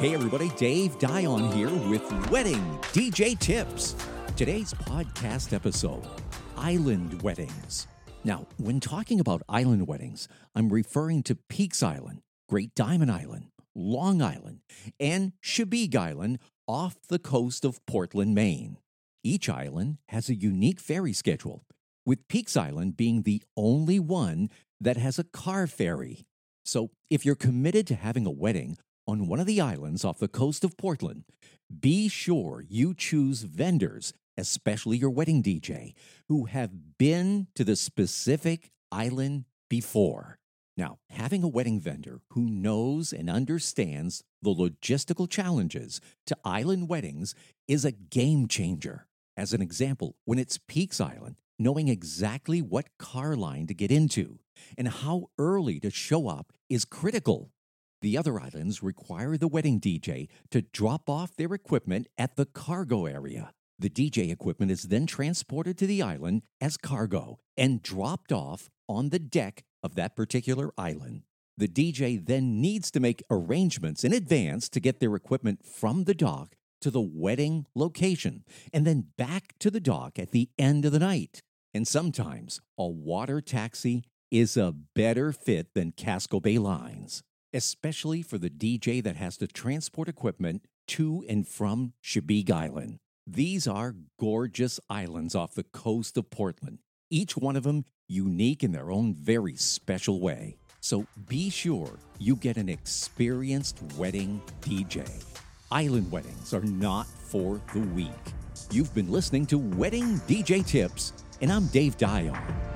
Hey everybody, Dave Dion here with Wedding DJ Tips. Today's podcast episode Island Weddings. Now, when talking about island weddings, I'm referring to Peaks Island, Great Diamond Island, Long Island, and Chebeague Island off the coast of Portland, Maine. Each island has a unique ferry schedule, with Peaks Island being the only one that has a car ferry. So, if you're committed to having a wedding on one of the islands off the coast of Portland, be sure you choose vendors, especially your wedding DJ, who have been to the specific island before. Now, having a wedding vendor who knows and understands the logistical challenges to island weddings is a game changer. As an example, when it's Peaks Island, knowing exactly what car line to get into and how early to show up is critical. The other islands require the wedding DJ to drop off their equipment at the cargo area. The DJ equipment is then transported to the island as cargo and dropped off on the deck of that particular island. The DJ then needs to make arrangements in advance to get their equipment from the dock to the wedding location and then back to the dock at the end of the night. And sometimes a water taxi is a better fit than Casco Bay Lines, especially for the DJ that has to transport equipment to and from Chebeague Island. These are gorgeous islands off the coast of Portland, each one of them unique in their own very special way. So be sure you get an experienced wedding DJ. Island weddings are not for the weak. You've been listening to Wedding DJ Tips, and I'm Dave Dion.